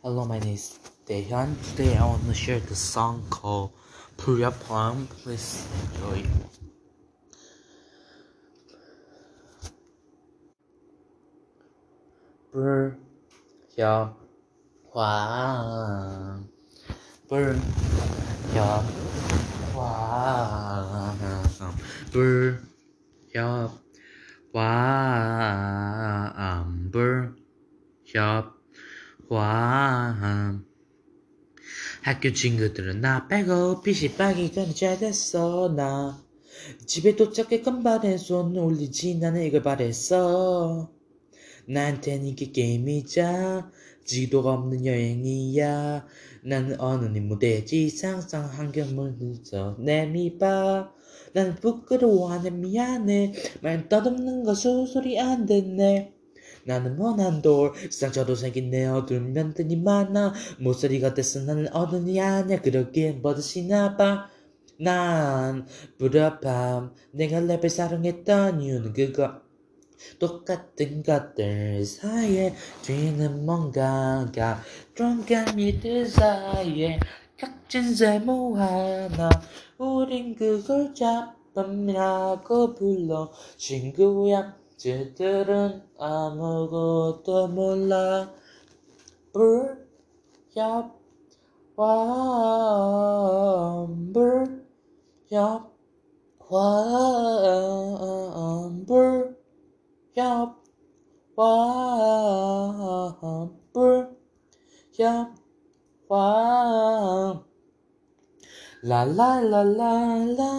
Hello, my name is Dayhan. Today I want to share the song called Puya Plum. Please enjoy. Puya Plum. Puya Plum. Puya Plum. Puya Plum. 와 학교 친구들은 나 빼고 PC방이 잘 됐어 나. 집에 도착해 간발에 손 올리지 나는 이걸 바랬어. 나한텐 이게 게임이자 지도가 없는 여행이야. 나는 어느 네 무대지 상상한 경험을 늦어 내미봐. 난 부끄러워하네 미안해. 말 떠듬는 거 수술이 안 됐네 나는 원한 돌 상처도 생긴 내 어두운 면들이 많아. 모서리가 됐어. 나는 어른이 아니야. 그러기엔 버릇이나 봐난 부려밤 내가 랩을 사랑했던 이유는 그거. 똑같은 것들 사이에 뒤는 뭔가가 쫑감이 들 사이에 각진 세모 하나. 우린 그걸 잡밤이라고 불러. 친구야 쟤들은 아무것도 몰라. 불협 완불 협 완불 협 완불 협 완. 라라라라라라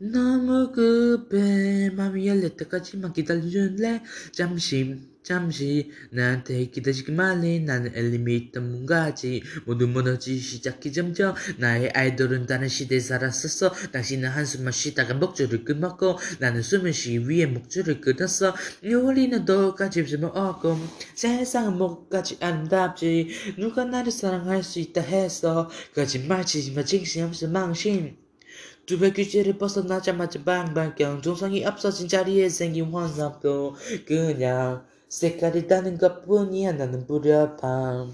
너무 급해. 맘이 열릴 때까지만 기다려줄래? 잠시 잠시. 나한테 기다리지 말래. 나는 엘리미터 문가지. 모두 무너지기 시작해 점점. 나의 아이돌은 다른 시대에 살았었어. 당신은 한숨만 쉬다가 목줄을 끊었고 나는 숨을 쉬 위에 목줄을 끊었어. 우리는 너까지 없으면 없고 세상은 뭐까지 안답지. 누가 나를 사랑할 수 있다 했어 거짓말 치지마. 진심 없어. 망신 두배 규제를 벗어나자마자 방방 경 종성이 없어진 자리에 생긴 환상도 그냥 색깔이 다른 것 뿐이야. 나는 불협함.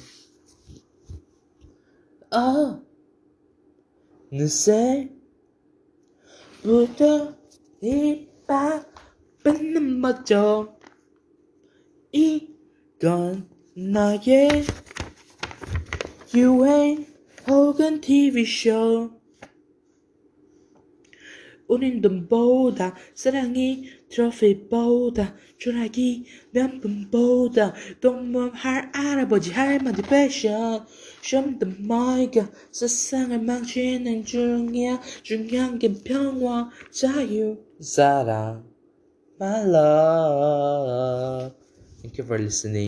아 늦새? 부터 이 밤은 멋져. 이건 나의 유행 혹은 TV쇼 우린 돈 보다 사랑이 트로피 보다 추락이 명품보다 동무할 할아버지 할머니 패션 좀더 뭐이가 세상을 망치는 중이야 중요한 게 평화 자유 사랑 My love. Thank you for listening